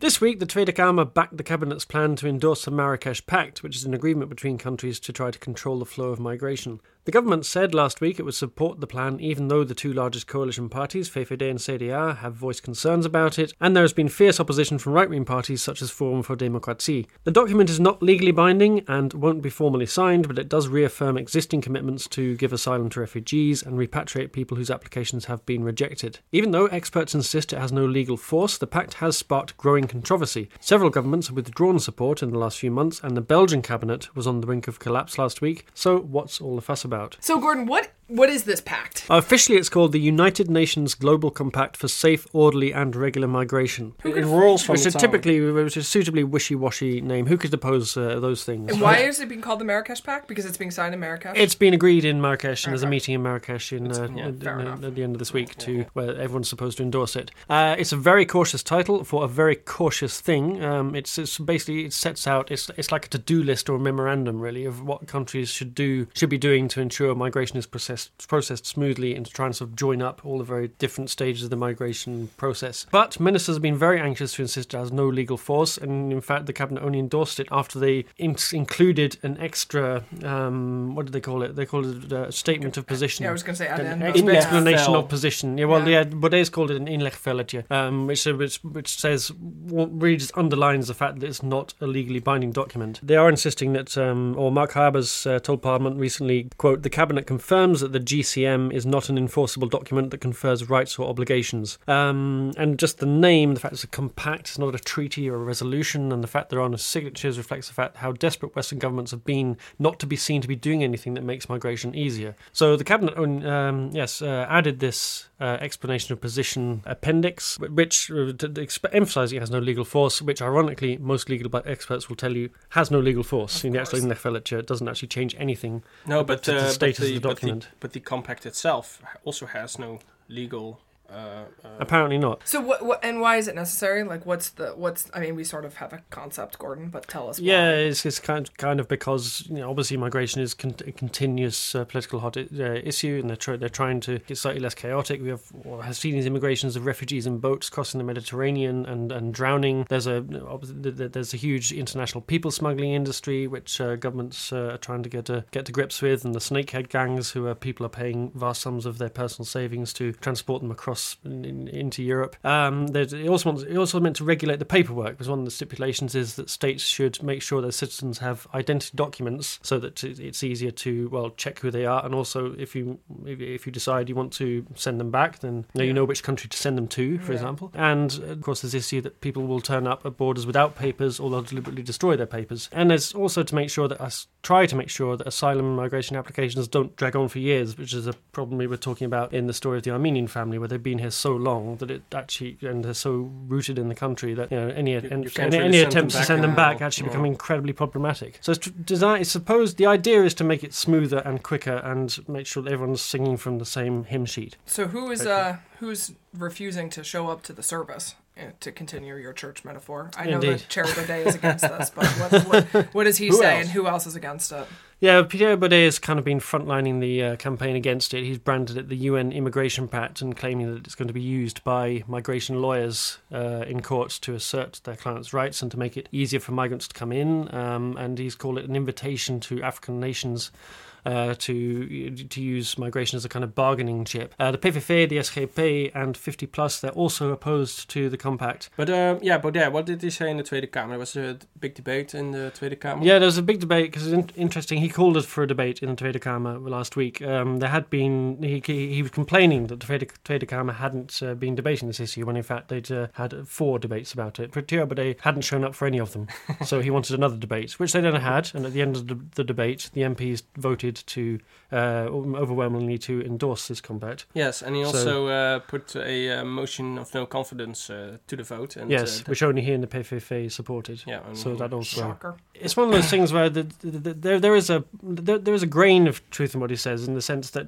This week, the Tweede Kamer backed the Cabinet's plan to endorse the Marrakesh Pact, which is an agreement between countries to try to control the flow of migration. The government said last week it would support the plan even though the two largest coalition parties, VVD and CDA, have voiced concerns about it, and there has been fierce opposition from right wing parties such as Forum for Democratie. The document is not legally binding and won't be formally signed, but it does reaffirm existing commitments to give asylum to refugees and repatriate people whose applications have been rejected. Even though experts insist it has no legal force, the pact has sparked growing controversy. Several governments have withdrawn support in the last few months, and the Belgian cabinet was on the brink of collapse last week. So, what's all the fuss about? So, Gordon, what what is this pact? Officially, it's called the United Nations Global Compact for Safe, Orderly, and Regular Migration. It rolls from Which is its own. typically which is a suitably wishy-washy name. Who could oppose uh, those things? And why is it being called the Marrakesh Pact? Because it's being signed in Marrakesh. It's been agreed in Marrakesh, and there's a meeting in Marrakesh in, uh, yeah, in- in- at the end of this week to where everyone's supposed to endorse it. Uh, it's a very cautious title for a very cautious thing. Um, it's, it's basically it sets out it's it's like a to-do list or a memorandum really of what countries should do should be doing to ensure migration is processed processed smoothly and to try and sort of join up all the very different stages of the migration process. But ministers have been very anxious to insist it has no legal force, and in fact the cabinet only endorsed it after they in- included an extra um, what did they call it? They called it a statement of position. yeah, I was going to say An addend. ex- In Inlegvel. explanation of position. Yeah, well, Yeah. yeah, Baudet's called it an inlegvelletje, um, which, which which says really just underlines the fact that it's not a legally binding document. They are insisting that, um, or Mark Harbers uh, told Parliament recently, quote, quote, the Cabinet confirms that the GCM is not an enforceable document that confers rights or obligations. Um, and just the name, the fact it's a compact, it's not a treaty or a resolution, and the fact there are no signatures reflects the fact how desperate Western governments have been not to be seen to be doing anything that makes migration easier. So the Cabinet, um, yes, uh, added this uh, explanation of position appendix, which uh, emphasising it has no legal force, which ironically most legal experts will tell you has no legal force. In the actual Inlegvelletje, it doesn't actually change anything. No, but the uh, status but the, of the document. But the, but the compact itself also has no legal uh, uh, Apparently not. So what, what? And why is it necessary? Like, what's the what's? I mean, we sort of have a concept, Gordon, but tell us. Yeah, why. it's, it's kind kind of because you know, obviously migration is con- a continuous uh, political hot uh, issue, and they're tr- they're trying to get slightly less chaotic. We have well, have seen these immigrations of refugees in boats crossing the Mediterranean and, and drowning. There's a there's a huge international people smuggling industry which uh, governments uh, are trying to get to get to grips with, and the snakehead gangs who are people are paying vast sums of their personal savings to transport them across in, in, into Europe. Um, it also wants, it also meant to regulate the paperwork because one of the stipulations is that states should make sure their citizens have identity documents so that it's easier to well check who they are and also if you if you decide you want to send them back then you know, you know which country to send them to for Yeah. example and of course there's this issue that people will turn up at borders without papers or they'll deliberately destroy their papers and there's also to make sure that us try to make sure that asylum and migration applications don't drag on for years which is a problem we were talking about in the story of the Armenian family where they've been here so long that it actually and they're so rooted in the country that you know any you and, can't any, really any attempts to send them now. back actually Yeah. become incredibly problematic. So it's tr- design. It's supposed the idea is to make it smoother and quicker and make sure that everyone's singing from the same hymn sheet. So who is uh who's refusing to show up to the service? Uh, To continue your church metaphor, I know Indeed. that Thierry Baudet is against this, but what, what, *laughs* what does he Who say, else? and who else is against it? Yeah, Thierry Baudet has kind of been frontlining the uh, campaign against it. He's branded it the UN Immigration Pact and claiming that it's going to be used by migration lawyers uh, in courts to assert their clients' rights and to make it easier for migrants to come in. Um, and he's called it an invitation to African nations. Uh, to to use migration as a kind of bargaining chip. Uh, the PVV, the SGP, and 50 Plus, they're also opposed to the compact. But um, yeah, Baudet, what did he say in the Tweede Kamer? There was a big debate in the Tweede Kamer. Yeah, there was a big debate because it's in- interesting. He called it for a debate in the Tweede Kamer last week. Um, there had been he, he he was complaining that the Tweede, Tweede Kamer hadn't uh, been debating this issue when in fact they'd uh, had four debates about it. But Baudet hadn't shown up for any of them, *laughs* so he wanted another debate, which they then had. And at the end of the, the debate, the MPs voted to uh, overwhelmingly to endorse this compact. Yes, and he So- also uh, put a uh, motion of no confidence uh, to the vote. And, yes, uh, which only he and the PVV supported. yeah, So that also Shocker. it's one of those things where the, the, the, there there is a there, there is a grain of truth in what he says in the sense that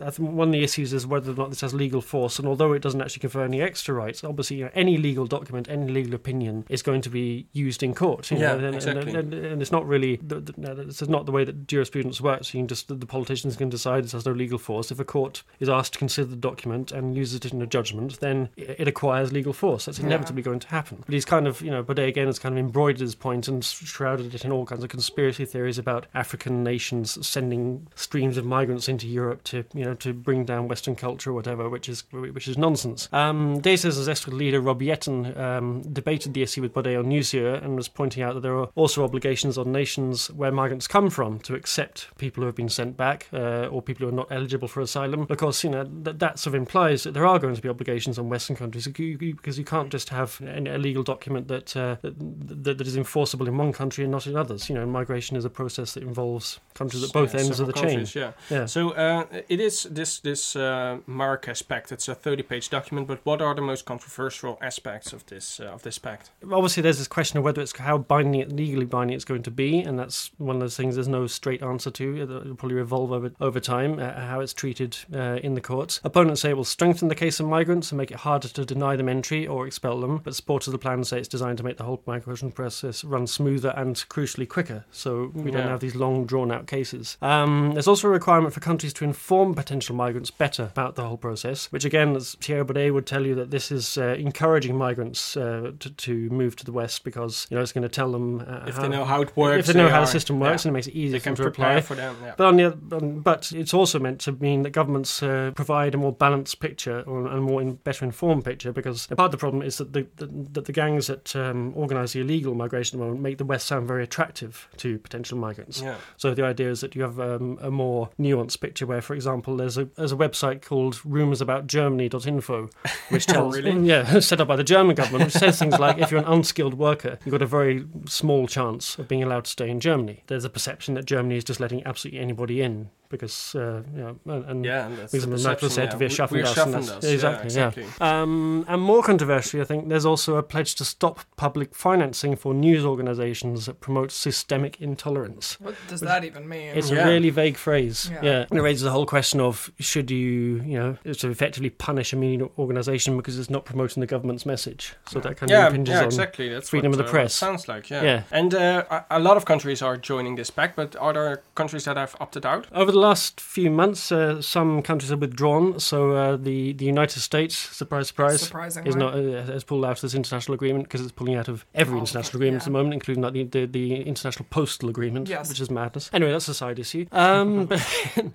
I think one of the issues is whether or not this has legal force, and although it doesn't actually confer any extra rights, obviously you know, any legal document, any legal opinion is going to be used in court. you Yeah, know, and, exactly. And, and, and it's not really the, the, no, this is not the way that jurisprudence works. You can just the politicians can decide it has no legal force. If a court is asked to consider the document and uses it in a judgment, then it acquires legal force. That's Yeah. inevitably going to happen. But he's kind of, you know, Baudet again has kind of embroidered his point and shrouded it in all kinds of conspiracy theories about African nations sending streams of migrants into Europe to, you know, to bring down Western culture or whatever, which is which is nonsense. Um, D66's Estrid leader Rob Jetten um, debated the issue with Baudet on Nieuwsuur and was pointing out that there are also obligations on nations where migrants come from to accept people who have been sent back uh, or people who are not eligible for asylum. Of course, you know that, that sort of implies that there are going to be obligations on Western countries because you can't just have an- a legal document that, uh, that that is enforceable in one country and not in others. You know, migration is a process that involves countries at both Yeah, ends of the chain. Yeah. Yeah. So uh, it is this this uh, Marrakesh Pact. It's a thirty-page document. But what are the most controversial aspects of this uh, of this pact? obviously there's this question of whether it's how binding it legally binding it's going to be and that's one of those things there's no straight answer to it'll probably evolve over over time uh, how it's treated uh, in the courts opponents say it will strengthen the case of migrants and make it harder to deny them entry or expel them but supporters of the plan say it's designed to make the whole migration process run smoother and crucially quicker so we don't have these long drawn out cases um, there's also a requirement for countries to inform potential migrants better about the whole process which again as Thierry Baudet would tell you that this is uh, encouraging migrants uh, to, to move to the west because you know it's going to tell them uh, If how, they know how it works, if they know how are- the system works yeah. and it makes it easier they for can them to apply. for them. Yeah. But on the um, but it's also meant to mean that governments uh, provide a more balanced picture or a more in, better informed picture because part of the problem is that the, the that the gangs that um, organise the illegal migration at the moment make the West sound very attractive to potential migrants. Yeah. So the idea is that you have um, a more nuanced picture where, for example, there's a there's a website called rumoursaboutgermany.info, *laughs* which tells really? yeah *laughs* set up by the German government, which says things like if you're an unskilled worker, you've got a very small chance of being allowed to stay in Germany. There's a perception that Germany is just letting absolutely anybody in because uh, you know and, and Yeah, and that's because the of the said yeah. wir We- schaffen we're das, schaffen and that's- das. exactly, yeah, yeah. exactly. Um, and more controversially, I think there's also a pledge to stop public financing for news organisations that promote systemic intolerance. What does that even mean? It's Yeah. a really vague phrase. Yeah. Yeah. And it raises the whole question of should you, you know, to effectively punish a media organisation because it's not promoting the government's message. So that kind Yeah, of impinges yeah, on. exactly. That's freedom what, of the uh, press. sounds like. Yeah, Yeah. And uh, a, a lot of countries are joining this pact, but are there countries that have opted out? Over the last few months, uh, some countries have withdrawn. So uh, the the United States, surprise, surprise, Surprisingly. is not uh, has pulled out of this international agreement because it's pulling out of every Oh, international agreement at the moment, including like the, the the international postal agreement, Yes. which is madness. Anyway, that's a side issue. Um, *laughs* but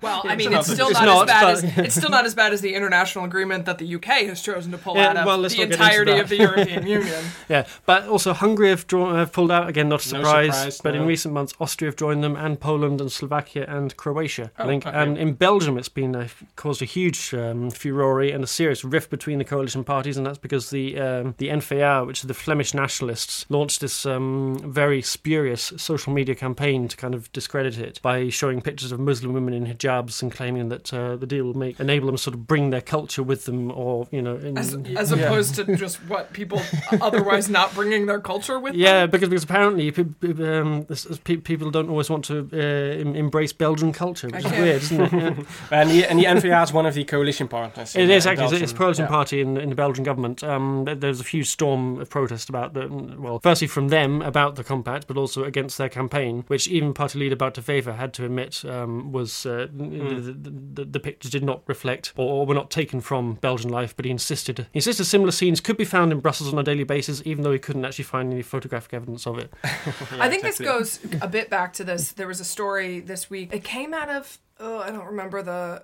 Well, I *laughs* mean, not- it's still it's not, not, as bad but- as it's still not as bad as the international agreement that the UK has chosen to pull Yeah, out of well, the not get into entirety of the European *laughs* Union. Yeah, but also Hungary have, drawn, have pulled out again. Not a No surprise, surprise, but in recent months, Austria have joined them, and Poland and Slovakia and Croatia. I Oh, think, okay. and in Belgium, it's been uh, caused a huge um, furore and a serious rift between the coalition parties, and that's because the um, the NVA, which is the Flemish nationalists, launched this um, very spurious social media campaign to kind of discredit it by showing pictures of Muslim women in hijabs and claiming that uh, the deal will make enable them to sort of bring their culture with them, or you know, in, As, as Yeah. opposed to just what people otherwise not bringing their culture with Yeah, them. because because apparently um, this- this pe- people don't always want to uh, embrace Belgian culture, which I is can't- weird, isn't it? Yeah. *laughs* And the, and the NVA is one of the coalition partners. It in, is uh, actually. It's, it's Belgium. Coalition Yeah. Party in, in the Belgian government. Um, there- there's a huge storm of protest about the well, firstly from them about the compact, but also against their campaign, which even party leader Bart de Wever had to admit um, was uh, Hmm. the, the, the, the pictures did not reflect or, or were not taken from Belgian life. But he insisted he insisted similar scenes could be found in Brussels on a daily basis, even though he couldn't actually find any photographic evidence of it. *laughs* I think this goes a bit back to this. There was a story this week. It came out of oh, I don't remember the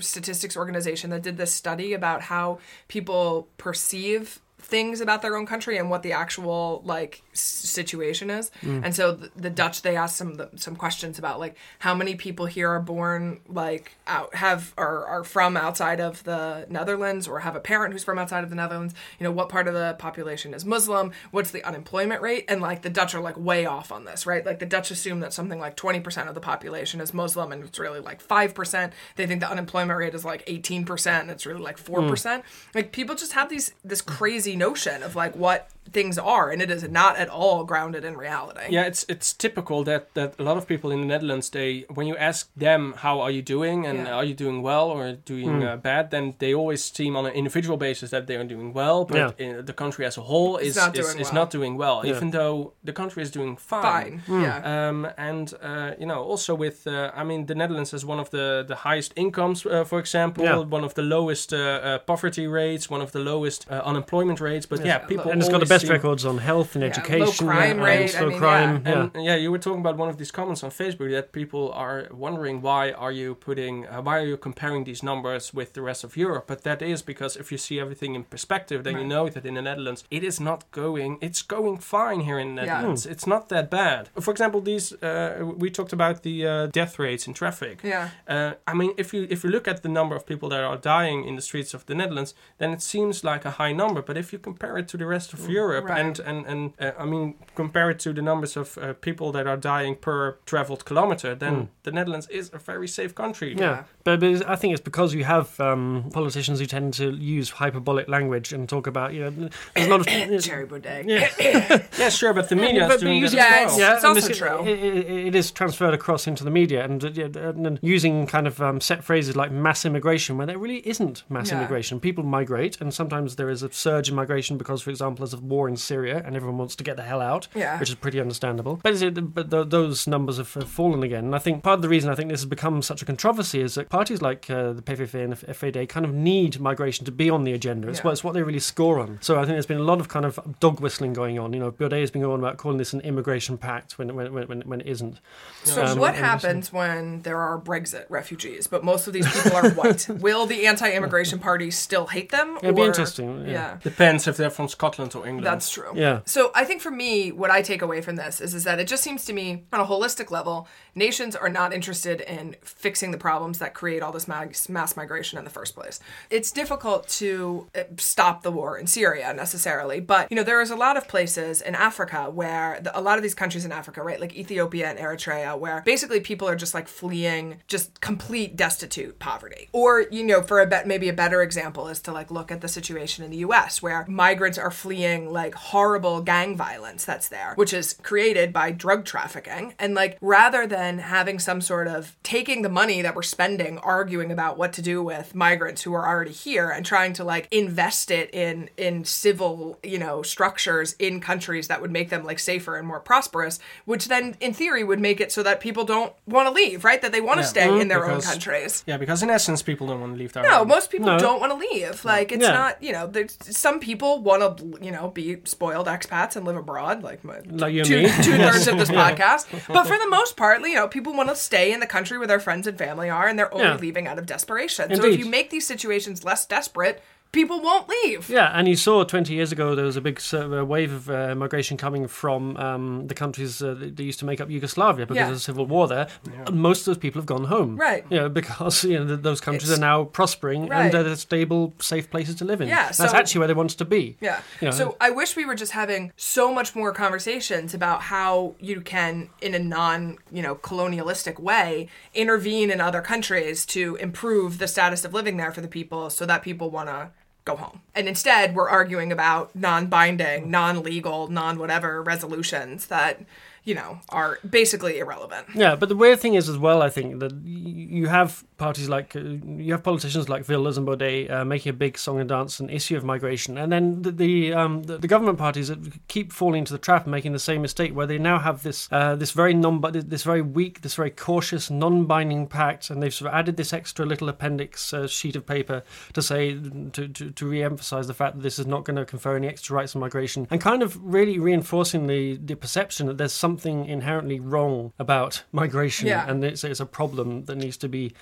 statistics organization that did this study about how people perceive things about their own country and what the actual like s- situation is. Mm. And so the, the Dutch they asked some some questions about like how many people here are born like out have are are from outside of the Netherlands or have a parent who's from outside of the Netherlands. You know what part of the population is Muslim? What's the unemployment rate? And like the Dutch are like way off on this, right? Like the Dutch assume that something like twenty percent of the population is Muslim, and it's really like five percent. They think the unemployment rate is like eighteen percent, and it's really like mm. four percent. Like people just have these this mm. crazy notion of like what things are, and it is not at all grounded in reality. Yeah, it's it's typical that, that a lot of people in the Netherlands they when you ask them how are you doing and Yeah. are you doing well or doing uh, bad, then they always seem on an individual basis that they are doing well, but Yeah. in the country as a whole It's is not is, doing is well. not doing well, Yeah. even though the country is doing Fine. Yeah. Um, and uh, you know, also with, uh, I mean, the Netherlands has one of the the highest incomes, uh, for example, Yeah. one of the lowest uh, uh, poverty rates, one of the lowest uh, unemployment rates. But Yes. yeah, people and it's got the always best seem- records on health and Yeah, low education, crime and rate, slow I mean, crime. yeah. Yeah. And yeah, you were talking about one of these comments on Facebook that people are wondering why are you putting, uh, why are you comparing these numbers with the rest of Europe? But that is because if you see everything in perspective, then you know that in the Netherlands it is not going, it's going fine here in the Yeah. Netherlands. It's not that bad. For example, these uh, we talked about the uh, death rates in traffic. yeah. Uh, I mean, if you if you look at the number of people that are dying in the streets of the Netherlands, then it seems like a high number. But if you compare it to the rest of Europe, Right. and and and uh, I mean, compare it to the numbers of uh, people that are dying per traveled kilometer, then Mm. the Netherlands is a very safe country. Yeah, Yeah. but, but I think it's because you have um, politicians who tend to use hyperbolic language and talk about you know there's a lot of *coughs* Thierry Baudet. yeah. *coughs* Yeah, sure, but the media but- is but doing you this see- as Yeah, well. it's- yeah, it's also this- true. It, it- it is transferred across into the media, and, uh, yeah, and using kind of um, set phrases like mass immigration, where there really isn't mass Yeah. immigration. People migrate, and sometimes there is a surge in migration because, for example, there's a war in Syria, and everyone wants to get the hell out, Yeah. which is pretty understandable. But, is it, but th- those numbers have, have fallen again, and I think part of the reason I think this has become such a controversy is that parties like uh, the PVV and the FvD kind of need migration to be on the agenda. It's, Yeah. what, it's what they really score on. So I think there's been a lot of kind of dog whistling going on. You know, Baudet has been going on about calling this an immigration pact when when when, when, when it isn't. So Um, what happens when there are Brexit refugees, but most of these people are white? *laughs* Will the anti-immigration party still hate them? It'd be or- interesting, yeah. Depends if they're from Scotland or England. That's true. Yeah. So I think for me, what I take away from this is, is that it just seems to me, on a holistic level, nations are not interested in fixing the problems that create all this mass, mass migration in the first place. It's difficult to uh, stop the war in Syria necessarily, but you know there is a lot of places in Africa where the, a lot of these countries in Africa, right, like Ethiopia and Eritrea, where basically people are just like fleeing just complete destitute poverty. Or you know, for a bet, maybe a better example is to like look at the situation in the U.S. where migrants are fleeing like horrible gang violence that's there, which is created by drug trafficking, and like rather than having some sort of taking the money that we're spending arguing about what to do with migrants who are already here and trying to like invest it in in civil you know structures in countries that would make them like safer and more prosperous which then in theory would make it so that people don't want to leave right that they want to Yeah. stay in their own countries Yeah, because in essence, people don't want to leave their no, home. most people No. don't want to leave. Like it's Yeah. not, you know, there's some people want to, you know, be spoiled expats and live abroad, like my Like you two two thirds of this *laughs* podcast. But for the most part, you know, people want to stay in the country where their friends and family are, and they're only Yeah. leaving out of desperation. So if you make these situations less desperate, people won't leave. Yeah, and you saw 20 years ago there was a big sort of, uh, wave of uh, migration coming from um, the countries uh, that that used to make up Yugoslavia because Yeah. of the civil war there. Most of those people have gone home. Right. You know, because you know, th- those countries It's- are now prospering Right. and uh, they're stable, safe places to live in. Yeah, That's so- actually where they wanted to be. Yeah. You know, so I wish we were just having so much more conversations about how you can, in a non, you know, colonialistic way, intervene in other countries to improve the status of living there for the people so that people want to go home. And instead, we're arguing about non-binding, non-legal, non-whatever resolutions that, you know, are basically irrelevant. Yeah, but the weird thing is as well, I think that you have parties like uh, you have politicians like Wilders and Baudet uh, making a big song and dance an issue of migration, and then the the, um, the the government parties keep falling into the trap and making the same mistake where they now have this uh, this very non this very weak, this very cautious, non-binding pact, and they've sort of added this extra little appendix uh, sheet of paper to say to to, to re-emphasize the fact that this is not going to confer any extra rights on migration, and kind of really reinforcing the the perception that there's something inherently wrong about migration Yeah. and it's, it's a problem that needs to be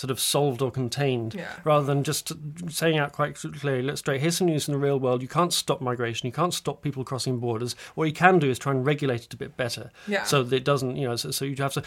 sort of solved or contained Yeah. rather than just saying out quite clearly let's straight here's some news in the real world you can't stop migration you can't stop people crossing borders what you can do is try and regulate it a bit better Yeah. so that it doesn't you know so, so you have to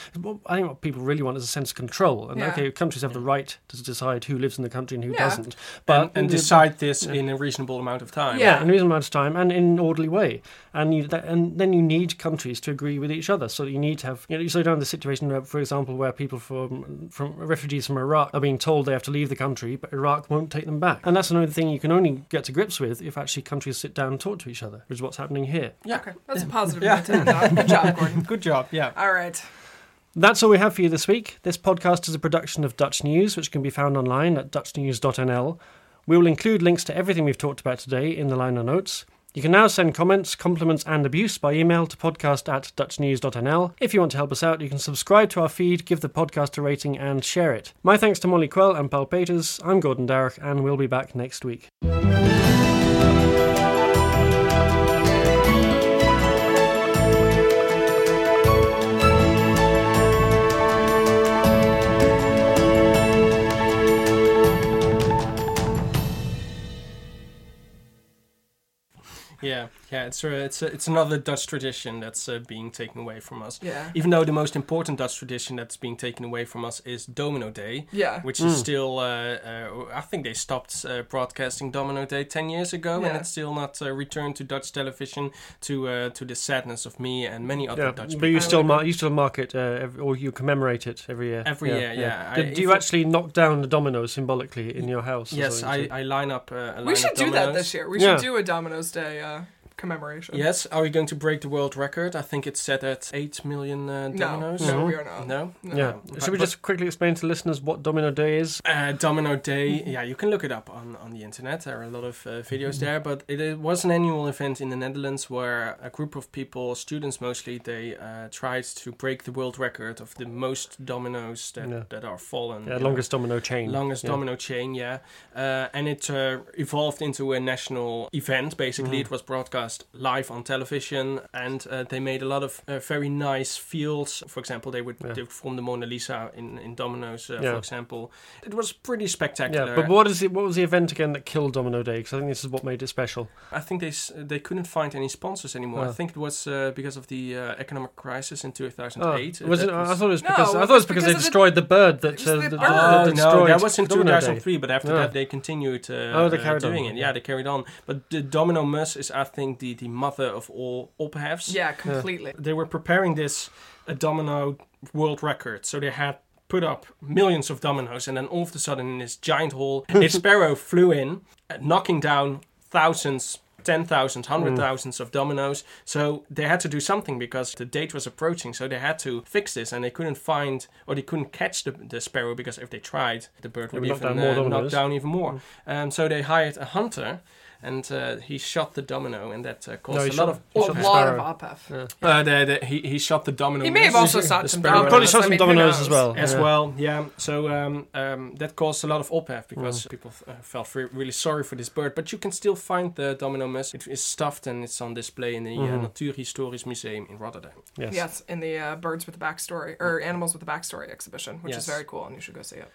i think what people really want is a sense of control and Yeah. okay countries have the right to decide who lives in the country and who Yeah. doesn't but and decide this in a reasonable amount of time. Yeah. in a reasonable amount of time and in an orderly way. And you, that, and then you need countries to agree with each other. So you need to have, you know, so you don't have the situation, where, for example, where people from from refugees from Iraq are being told they have to leave the country, but Iraq won't take them back. And that's another thing you can only get to grips with if actually countries sit down and talk to each other, which is what's happening here. Yeah. Okay, that's a positive Yeah. note to end on. *laughs* Good job, Gordon. Good job. Yeah. All right. That's all we have for you this week. This podcast is a production of Dutch News, which can be found online at dutchnews.nl. We will include links to everything we've talked about today in the liner notes. You can now send comments, compliments, and abuse by email to podcast at dutchnews.nl. If you want to help us out, you can subscribe to our feed, give the podcast a rating, and share it. My thanks to Molly Quell and Paul Peters. I'm Gordon Darroch, and we'll be back next week. Yeah, yeah, it's a, it's a, it's another Dutch tradition that's uh, being taken away from us. Yeah. Even though the most important Dutch tradition that's being taken away from us is Domino Day, Yeah. which Hmm. is still, uh, uh, I think they stopped uh, broadcasting Domino Day ten years ago, and it's still not uh, returned to Dutch television. To uh, to the sadness of me and many other Yeah, Dutch but people. you still would mar- you still mark it, uh, every, or you commemorate it every year. Every year, yeah. I- Do, do you I- actually knock down the dominoes symbolically in your house? Yes. I, I line up. Uh, a We line should of do that this year. We Yeah. should do a Domino's Day uh, commemoration. Yes, are we going to break the world record? I think it's set at 8 million uh, No, dominoes. no, Mhm. we are not. No? No. Yeah. But- Should we just quickly explain to listeners what Domino Day is? Uh, Domino Day, yeah, you can look it up on, on the internet. There are a lot of uh, videos there, but it, it was an annual event in the Netherlands where a group of people, students mostly, they uh, tried to break the world record of the most dominoes that, Yeah. that are fallen. Yeah, you know. longest domino chain. Longest Yeah. domino chain, yeah. Uh, and it uh, evolved into a national event. Basically, Mhm. it was broadcast live on television, and uh, they made a lot of uh, very nice fields. For example, they would, Yeah. they would form the Mona Lisa in, in dominoes, uh, Yeah. for example. It was pretty spectacular. Yeah, but what is it? What was the event again that killed Domino Day? Because I think this is what made it special. I think they they couldn't find any sponsors anymore. Oh. I think it was uh, because of the uh, economic crisis in 2008. Oh, was it? That I thought it was No, because I thought it was was because because they of the- destroyed the bird that. It was uh, the that- bird. that Oh no, destroyed that was in Domino Day. 2003. But after Yeah. that, they continued. Uh, Oh, they uh, carried on, doing it. yeah. Yeah, they carried on. But the Domino Mus is, I think, the, the mother of all ophefs. Yeah, completely. They were preparing this a domino world record, so they had put up millions of dominoes, and then all of a sudden, in this giant hall, *laughs* a sparrow flew in, uh, knocking down thousands. Ten thousands, hundred thousands of dominoes. So they had to do something because the date was approaching. So they had to fix this, and they couldn't find or they couldn't catch the, the sparrow because if they tried, the bird would would knock even down uh, knock down even more. Um, so they hired a hunter, and uh, he shot the domino, and that uh, caused No, a shot- lot of he a shot lot of sparrow. Yeah. uh, the, the, he, he shot the domino. He may have also shot some sparrow. He probably dominoes. shot some dominoes as well. as yeah. well. Yeah, so um, um, that caused a lot of ophef because Mm. people uh, felt re- really sorry for this bird. But you can still find the domino mus. It is stuffed and it's on display in the uh, Mhm. Natuurhistorisch Museum in Rotterdam. Yes. Yes, in the uh, Birds with the Backstory or Animals with the Backstory exhibition, which Yes. is very cool, and you should go see it.